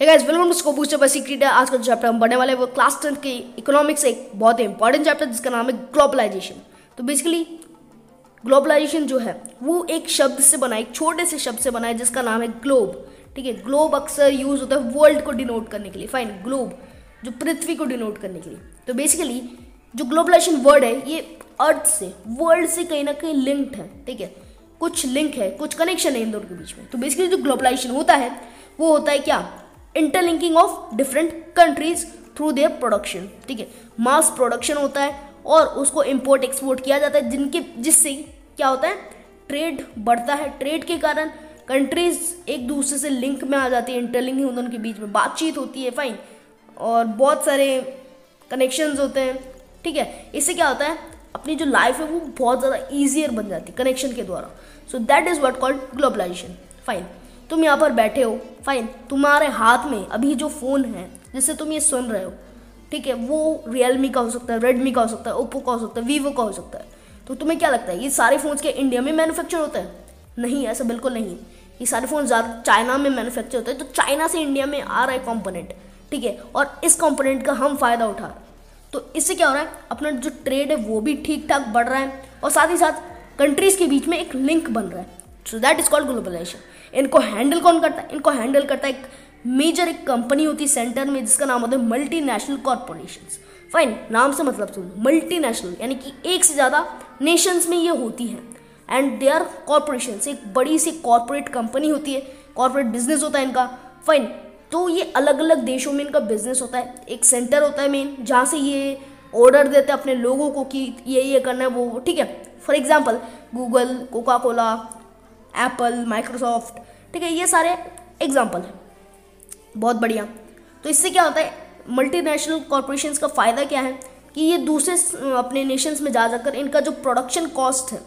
Hey guys welcome to scope booster बस secret आज का जो चैप्टर हम पढ़ने वाले हैं वो क्लास टेंथ के इकोनॉमिक्स एक बहुत ही इंपॉर्टेंट चैप्टर जिसका नाम है ग्लोबलाइजेशन तो बेसिकली ग्लोबलाइजेशन जो है, वो एक शब्द से बना, एक छोटे से शब्द से बना है, जिसका नाम है ग्लोब ठीक है? ग्लोब अक्सर यूज़ होता है वर्ल्ड को डिनोट करने के लिए. फाइन ग्लोब जो पृथ्वी को डिनोट करने के लिए. तो बेसिकली जो ग्लोबलाइजेशन वर्ड है, ये अर्थ से वर्ल्ड से कहीं ना कहीं लिंक्ड है. ठीक है? कुछ लिंक है, कुछ कनेक्शन है इन दोनों के बीच में. तो बेसिकली जो ग्लोबलाइजेशन होता है, वो होता है क्या? Interlinking of different countries through their production ठीक है? मास प्रोडक्शन होता है और उसको इम्पोर्ट एक्सपोर्ट किया जाता है, जिनके, जिससे क्या होता है? ट्रेड बढ़ता है। ट्रेड के कारण कंट्रीज़ एक दूसरे से लिंक में आ जाती है इंटरलिंकिंग है, उनके बीच में बातचीत होती है फाइन और बहुत सारे कनेक्शंस होते हैं, ठीक है? इससे क्या होता है? अपनी जो लाइफ है, वो बहुत ज़्यादा ईजियर बन जाती है कनेक्शन के द्वारा. So that is what called globalization fine तुम यहाँ पर बैठे हो। फाइन तुम्हारे हाथ में अभी जो फ़ोन है, जिससे तुम ये सुन रहे हो, ठीक है, वो रियलमी का हो सकता है रेडमी का हो सकता है ओप्पो का हो सकता है वीवो का हो सकता है। तो तुम्हें क्या लगता है, ये सारे फ़ोन्स के इंडिया में मैन्युफैक्चर होते हैं? नहीं, ऐसा बिल्कुल नहीं। ये सारे फ़ोन ज़्यादा चाइना में मैन्युफैक्चर होते हैं तो चाइना से इंडिया में आ रहा है कॉम्पोनेंट ठीक है, और इस कॉम्पोनेंट का हम फ़ायदा उठा रहे हैं। तो इससे क्या हो रहा है, अपना जो ट्रेड है, वो भी ठीक ठाक बढ़ रहा है, और साथ ही साथ कंट्रीज़ के बीच में एक लिंक बन रहा है। So that is called globalization इनको हैंडल कौन करता है? इनको हैंडल करता है एक मेजर एक कंपनी होती है सेंटर में, जिसका नाम होता है मल्टी नेशनल कॉरपोरेशन फाइन नाम से मतलब सुन मल्टी नेशनल यानी कि एक से ज़्यादा नेशंस में ये होती है. एंड दे आर कॉरपोरेशन एक बड़ी सी कॉरपोरेट कंपनी होती है कॉरपोरेट बिज़नेस होता है इनका. फाइन तो ये अलग अलग देशों में इनका बिज़नेस होता है. एक सेंटर होता है मेन जहाँ से ये ऑर्डर देते हैं अपने लोगों को कि ये ये करना है वो ठीक है? For example Google Coca Cola Apple Microsoft ठीक है, ये सारे एग्ज़ाम्पल हैं। बहुत बढ़िया। तो इससे क्या होता है मल्टीनेशनल कॉरपोरेशन का फ़ायदा क्या है कि ये दूसरे अपने नेशंस में जा जाकर इनका जो प्रोडक्शन कॉस्ट है,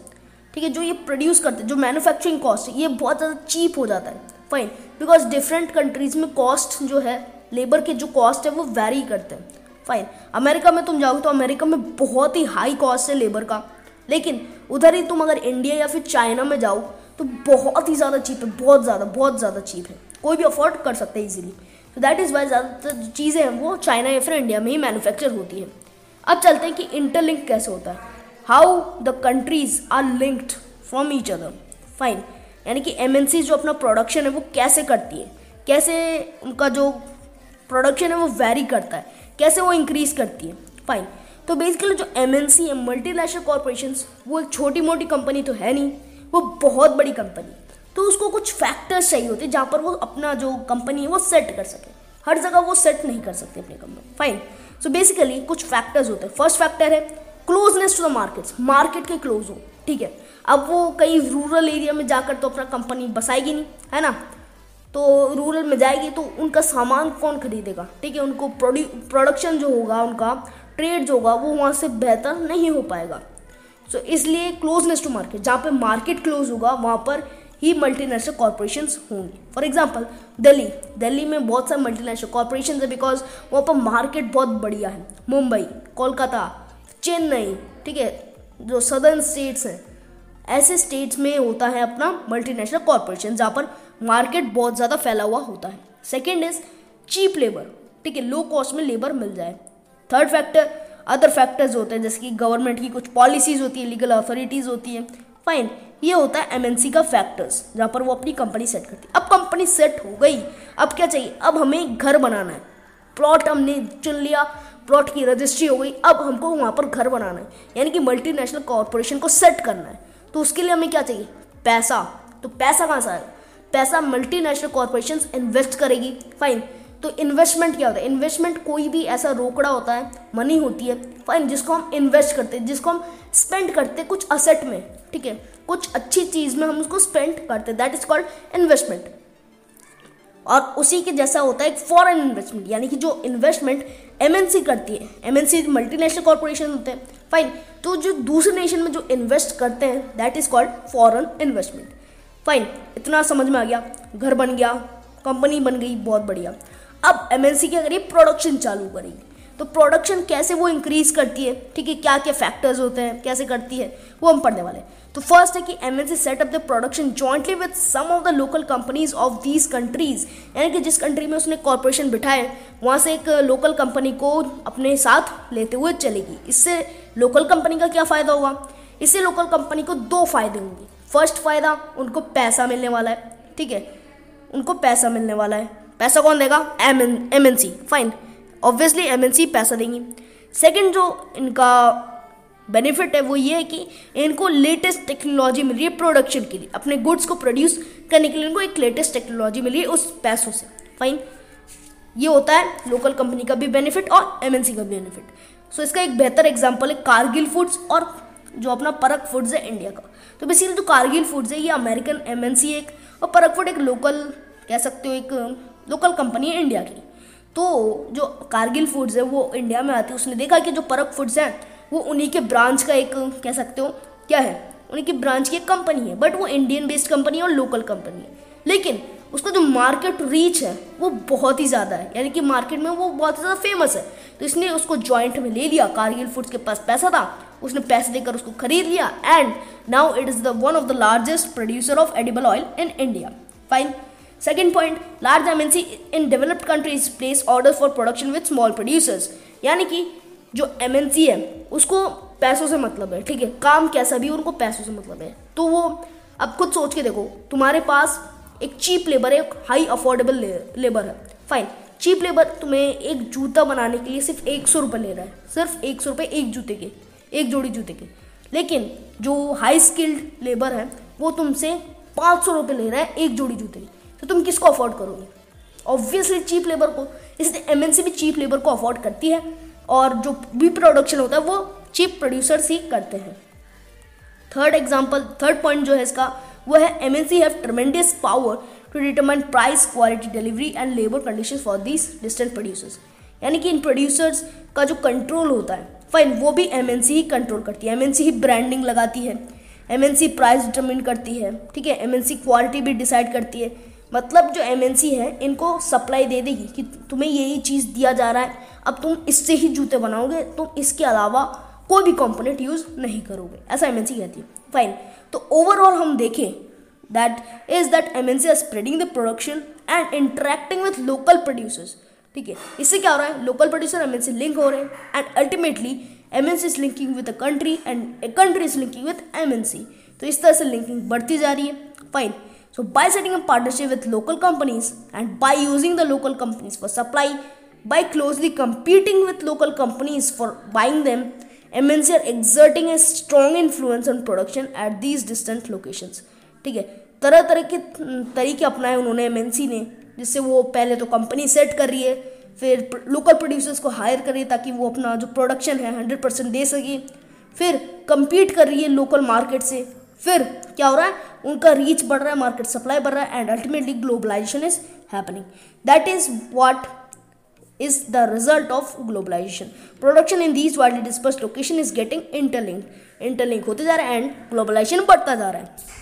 ठीक है, जो ये प्रोड्यूस करते हैं, जो मैन्युफैक्चरिंग कॉस्ट है, ये बहुत ज़्यादा चीप हो जाता है। फाइन बिकॉज़ डिफरेंट कंट्रीज़ में कॉस्ट जो है लेबर के जो कॉस्ट है, वो वेरी करते हैं। फाइन अमेरिका में तुम जाओगे तो अमेरिका में बहुत ही हाई कॉस्ट है लेबर का। लेकिन उधर ही तुम अगर इंडिया या फिर चाइना में जाओ तो बहुत ही ज़्यादा चीप है, बहुत ज़्यादा बहुत ज़्यादा चीप है। कोई भी अफोर्ड कर सकते हैं इजीली तो दैट इज़ वाई ज़्यादातर जो चीज़ें हैं वो चाइना या फिर इंडिया में ही मैन्युफैक्चर होती है। अब चलते हैं कि इंटरलिंक कैसे होता है। How the countries are linked from each other fine यानी कि एमएनसी जो अपना प्रोडक्शन है वो कैसे करती है? कैसे उनका जो प्रोडक्शन है वो वेरी करता है? कैसे वो इंक्रीज करती है? फाइन तो बेसिकली जो एम एन सी है मल्टी नेशनल कॉरपोरेशन वो एक छोटी मोटी कंपनी तो है नहीं। वो बहुत बड़ी कंपनी है। तो उसको कुछ फैक्टर्स चाहिए होते जहाँ पर वो अपना जो कंपनी है वो सेट कर सके। हर जगह वो सेट नहीं कर सकते अपनी कंपनी फाइन सो बेसिकली कुछ फैक्टर्स होते हैं। फ़र्स्ट फैक्टर है closeness to the markets market के क्लोज हो। ठीक है। अब वो कहीं रूरल एरिया में जाकर तो अपना कंपनी बसाएगी नहीं। है ना? तो रूरल में जाएगी तो उनका सामान कौन खरीदेगा? ठीक है। उनको प्रोडक्शन जो होगा, उनका ट्रेड जो होगा, वो वहाँ से बेहतर नहीं हो पाएगा। सो so, इसलिए क्लोजनेस टू मार्केट जहाँ पे मार्केट क्लोज होगा वहाँ पर ही मल्टीनेशनल कॉरपोरेशन होंगी। For example Delhi. दिल्ली में बहुत सारे मल्टीनेशनल कॉरपोरेशन है बिकॉज़ वहाँ पर मार्केट बहुत बढ़िया है। मुंबई कोलकाता चेन्नई ठीक है जो सदर्न स्टेट्स हैं ऐसे स्टेट्स में होता है अपना मल्टीनेशनल कॉरपोरेशन जहाँ पर मार्केट बहुत ज़्यादा फैला हुआ होता है। सेकेंड इज़ चीप लेबर ठीक है लो कॉस्ट में लेबर मिल जाए। थर्ड फैक्टर अदर फैक्टर्स होते हैं, जैसे कि गवर्नमेंट की कुछ पॉलिसीज़ होती है लीगल अथॉरिटीज़ होती है। फाइन ये होता है एमएनसी का फैक्टर्स जहाँ पर वो अपनी कंपनी सेट करती है। अब कंपनी सेट हो गई, अब क्या चाहिए? अब हमें घर बनाना है। प्लॉट हमने चुन लिया प्लॉट की रजिस्ट्री हो गई, अब हमको वहाँ पर घर बनाना है। यानी कि मल्टीनेशनल कॉरपोरेशन को सेट करना है। तो उसके लिए हमें क्या चाहिए? पैसा। तो पैसा कहाँ से आएगा पैसा मल्टीनेशनल कॉरपोरेशन इन्वेस्ट करेगी। फाइन तो इन्वेस्टमेंट क्या होता है? इन्वेस्टमेंट कोई भी ऐसा रोकड़ा होता है मनी होती है फाइन जिसको हम इन्वेस्ट करते हैं, जिसको हम स्पेंड करते हैं कुछ असेट में, ठीक है? कुछ अच्छी चीज़ में हम उसको स्पेंड करते हैं दैट इज़ कॉल्ड इन्वेस्टमेंट और उसी के जैसा होता है एक फॉरेन इन्वेस्टमेंट यानी कि जो इन्वेस्टमेंट एमएनसी करती है। एमएनसी मल्टीनेशनल कॉरपोरेशन होते हैं फाइन तो जो दूसरे नेशन में जो इन्वेस्ट करते हैं that is called foreign investment fine इतना समझ में आ गया। घर बन गया कंपनी बन गई, बहुत बढ़िया। अब एम क्या करिए प्रोडक्शन चालू करेगी तो प्रोडक्शन कैसे वो इंक्रीज करती है? ठीक है क्या क्या फैक्टर्स होते हैं, कैसे करती है, वो हम पढ़ने वाले हैं। तो फ़र्स्ट है कि M N C setup the production jointly with some of the local companies of these countries यानी कि जिस कंट्री में उसने कॉरपोरेशन बिठाए वहाँ से एक लोकल कंपनी को अपने साथ लेते हुए चलेगी। इससे लोकल कंपनी का क्या फ़ायदा होगा? इससे लोकल कंपनी को दो फ़ायदे होंगे। फ़र्स्ट फ़ायदा, उनको पैसा मिलने वाला है। ठीक है, उनको पैसा मिलने वाला है। पैसा कौन देगा? M M N C fine obviously M N C पैसा देंगी। सेकेंड जो इनका बेनिफिट है वो ये है कि इनको लेटेस्ट टेक्नोलॉजी मिल रही है प्रोडक्शन के लिए। अपने गुड्स को प्रोड्यूस करने के लिए इनको एक लेटेस्ट टेक्नोलॉजी मिली है उस पैसों से। फाइन ये होता है लोकल कंपनी का भी बेनिफिट और एमएनसी का भी बेनिफिट सो so, इसका एक बेहतर एग्जांपल है कारगिल फूड्स और जो अपना परक फूड्स है इंडिया का। तो बेसिकली जो कारगिल फूड्स है ये अमेरिकन एमएनसी एक और परक फ़ूड एक लोकल कह सकते हो एक लोकल कंपनी है इंडिया की। तो जो कारगिल फूड्स है, वो इंडिया में आती है। उसने देखा कि जो परक फूड्स हैं, वो उन्हीं के ब्रांच का एक, कह सकते हो, क्या है? उन्हीं की ब्रांच की एक कंपनी है। बट वो इंडियन बेस्ड कंपनी है और लोकल कंपनी है। लेकिन उसका जो मार्केट रीच है, वो बहुत ही ज़्यादा है। यानी कि मार्केट में वो बहुत ही ज़्यादा फ़ेमस है। तो इसने उसको जॉइंट में ले लिया। कारगिल फूड्स के पास पैसा था। उसने पैसे देकर उसको खरीद लिया। And now it is the one of the largest producer of edible oil in India fine second point large MNC in developed countries place order for production with small producers यानी कि जो एमएनसी है, उसको पैसों से मतलब है, ठीक है? काम कैसा भी, उनको पैसों से मतलब है। तो वो, अब खुद सोच के देखो, तुम्हारे पास एक चीप लेबर है, एक हाई अफोर्डेबल लेबर है। फाइन चीप लेबर तुम्हें एक जूता बनाने के लिए सिर्फ़ एक सौ रुपये ले रहा है। सिर्फ़ एक सौ रुपये एक जूते के, एक जोड़ी जूते के। लेकिन जो हाई स्किल्ड लेबर है, वो तुमसे पाँच सौ रुपये ले रहा है एक जोड़ी जूते की। तो तुम किसको अफोर्ड करोगे? ऑब्वियसली चीप लेबर को। इसलिए एमएनसी भी चीप लेबर को अफोर्ड करती है और जो भी प्रोडक्शन होता है, वो चीप प्रोड्यूसर्स ही करते हैं। थर्ड एग्ज़ाम्पल थर्ड पॉइंट जो है इसका, वो है M N C have tremendous power to determine price quality delivery and labour condition for this distant producers यानी कि इन प्रोड्यूसर्स का जो कंट्रोल होता है फाइन वो भी एम एन सी ही कंट्रोल करती है। एम एन सी ही ब्रांडिंग लगाती है। M N C price determine करती है। ठीक है? एम एन सी क्वालिटी भी डिसाइड करती है। मतलब जो एम है, इनको सप्लाई दे देगी कि तुम्हें यही चीज़ दिया जा रहा है। अब तुम इससे ही जूते बनाओगे, तुम इसके अलावा कोई भी कंपोनेंट यूज़ नहीं करोगे। ऐसा एमएनसी कहती है। फाइन तो ओवरऑल हम देखें that is that M N C are spreading the production and interacting with local producers ठीक है? इससे क्या हो रहा है? Local producer M N C link हो रहे हैं and ultimately M N C is linking with a country and a country is linking with M N C तो इस तरह से लिंकिंग बढ़ती जा रही है। Fine So by setting a partnership with local companies and by using the local companies for supply, by closely competing with local companies for buying them, MNC are exerting a strong influence on production at these distant locations. ठीक है तरह तरह के तरीके अपनाए उन्होंने MNC ने जिससे वो पहले तो कंपनी सेट कर रही है फिर लोकल प्रोड्यूसर्स को हायर कर रही है ताकि वो अपना जो प्रोडक्शन है हंड्रेड परसेंट दे सके फिर compete कर रही है लोकल मार्केट से फिर क्या हो रहा है? उनका रीच बढ़ रहा है मार्केट सप्लाई बढ़ रहा है and ultimately globalization is happening that is what is the result of globalization production in these world disperse location is getting interlink interlink होते जा रहा है एंड ग्लोबलाइजेशन बढ़ता जा रहा है.